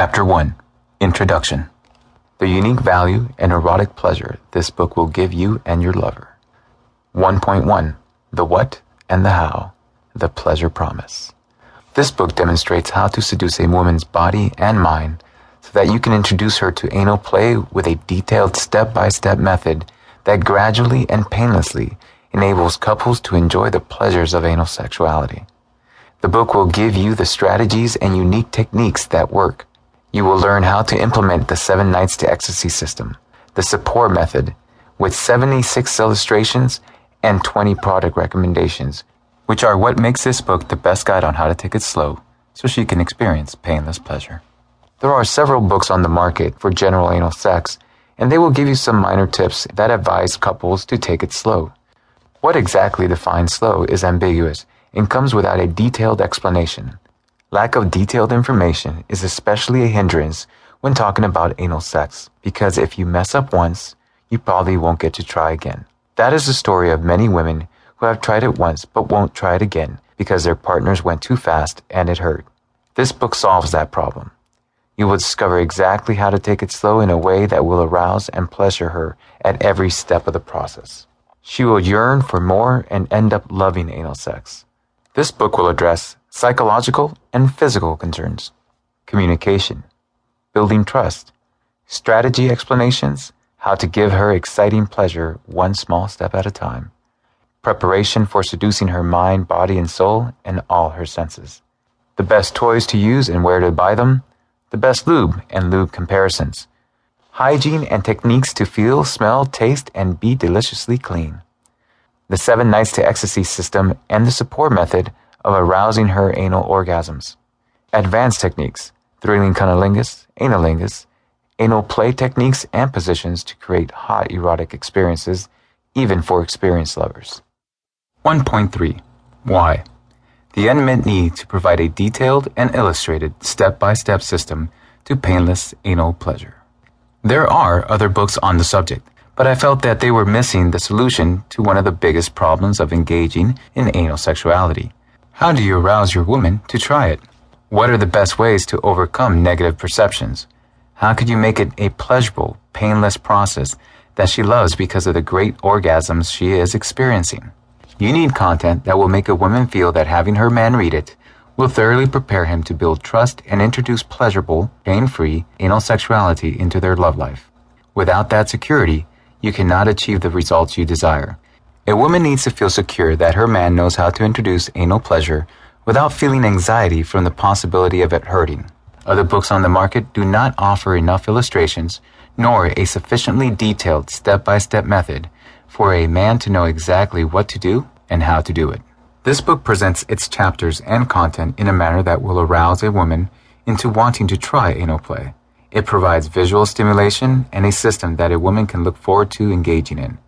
Chapter 1 Introduction The unique value and erotic pleasure this book will give you and your lover. 1.1 The What and the How The Pleasure Promise. This book demonstrates how to seduce a woman's body and mind so that you can introduce her to anal play with a detailed step by step method that gradually and painlessly enables couples to enjoy the pleasures of anal sexuality. The book will give you the strategies and unique techniques that work. You will learn how to implement the Seven Nights to Ecstasy system, the SEPOR method, with 76 illustrations and 20 product recommendations, which are what makes this book the best guide on how to take it slow so she can experience painless pleasure. There are several books on the market for general anal sex, and they will give you some minor tips that advise couples to take it slow. What exactly defines slow is ambiguous and comes without a detailed explanation. Lack of detailed information is especially a hindrance when talking about anal sex, because if you mess up once, you probably won't get to try again. That is the story of many women who have tried it once but won't try it again because their partners went too fast and it hurt. This book solves that problem. You will discover exactly how to take it slow in a way that will arouse and pleasure her at every step of the process. She will yearn for more and end up loving anal sex. This book will address psychological and physical concerns, communication, building trust, strategy explanations, how to give her exciting pleasure one small step at a time, preparation for seducing her mind, body, and soul, and all her senses, the best toys to use and where to buy them, the best lube and lube comparisons, hygiene and techniques to feel, smell, taste, and be deliciously clean the Seven Nights to Ecstasy system, and the SEPOR method of arousing her anal orgasms. Advanced techniques, thrilling cunnilingus, analingus, anal play techniques, and positions to create hot erotic experiences, even for experienced lovers. 1.3 Why? The unmet need to provide a detailed and illustrated step by step system to painless anal pleasure. There are other books on the subject but I felt that they were missing the solution to one of the biggest problems of engaging in anal sexuality. How do you arouse your woman to try it? What are the best ways to overcome negative perceptions? How could you make it a pleasurable, painless process that she loves because of the great orgasms she is experiencing? You need content that will make a woman feel that having her man read it will thoroughly prepare him to build trust and introduce pleasurable, pain-free anal sexuality into their love life. Without that security, you cannot achieve the results you desire. A woman needs to feel secure that her man knows how to introduce anal pleasure without feeling anxiety from the possibility of it hurting. Other books on the market do not offer enough illustrations nor a sufficiently detailed step by step method for a man to know exactly what to do and how to do it. This book presents its chapters and content in a manner that will arouse a woman into wanting to try anal play. It provides visual stimulation and a system that a woman can look forward to engaging in.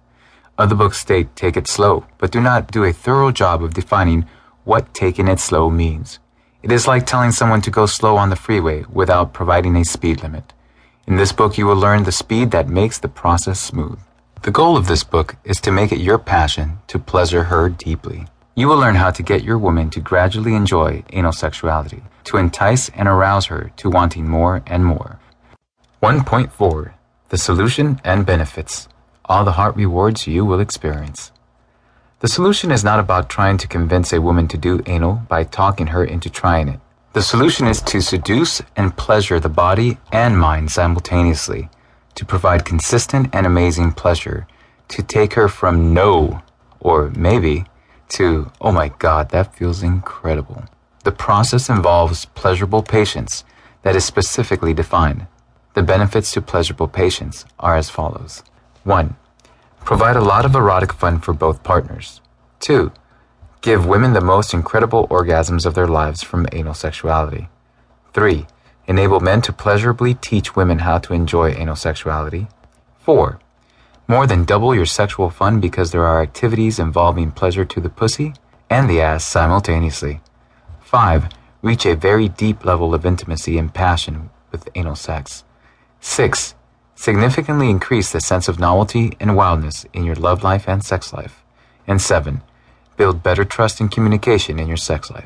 Other books state take it slow, but do not do a thorough job of defining what taking it slow means. It is like telling someone to go slow on the freeway without providing a speed limit. In this book, you will learn the speed that makes the process smooth. The goal of this book is to make it your passion to pleasure her deeply. You will learn how to get your woman to gradually enjoy anal sexuality, to entice and arouse her to wanting more and more. 1.4 The Solution and Benefits All the Heart Rewards You Will Experience. The solution is not about trying to convince a woman to do anal by talking her into trying it. The solution is to seduce and pleasure the body and mind simultaneously, to provide consistent and amazing pleasure, to take her from no, or maybe, to, oh my god, that feels incredible. The process involves pleasurable patience that is specifically defined. The benefits to pleasurable patience are as follows. 1. Provide a lot of erotic fun for both partners. 2. Give women the most incredible orgasms of their lives from anal sexuality. 3. Enable men to pleasurably teach women how to enjoy anal sexuality. 4. More than double your sexual fun because there are activities involving pleasure to the pussy and the ass simultaneously. 5. Reach a very deep level of intimacy and passion with anal sex. 6. Significantly increase the sense of novelty and wildness in your love life and sex life. And 7. Build better trust and communication in your sex life.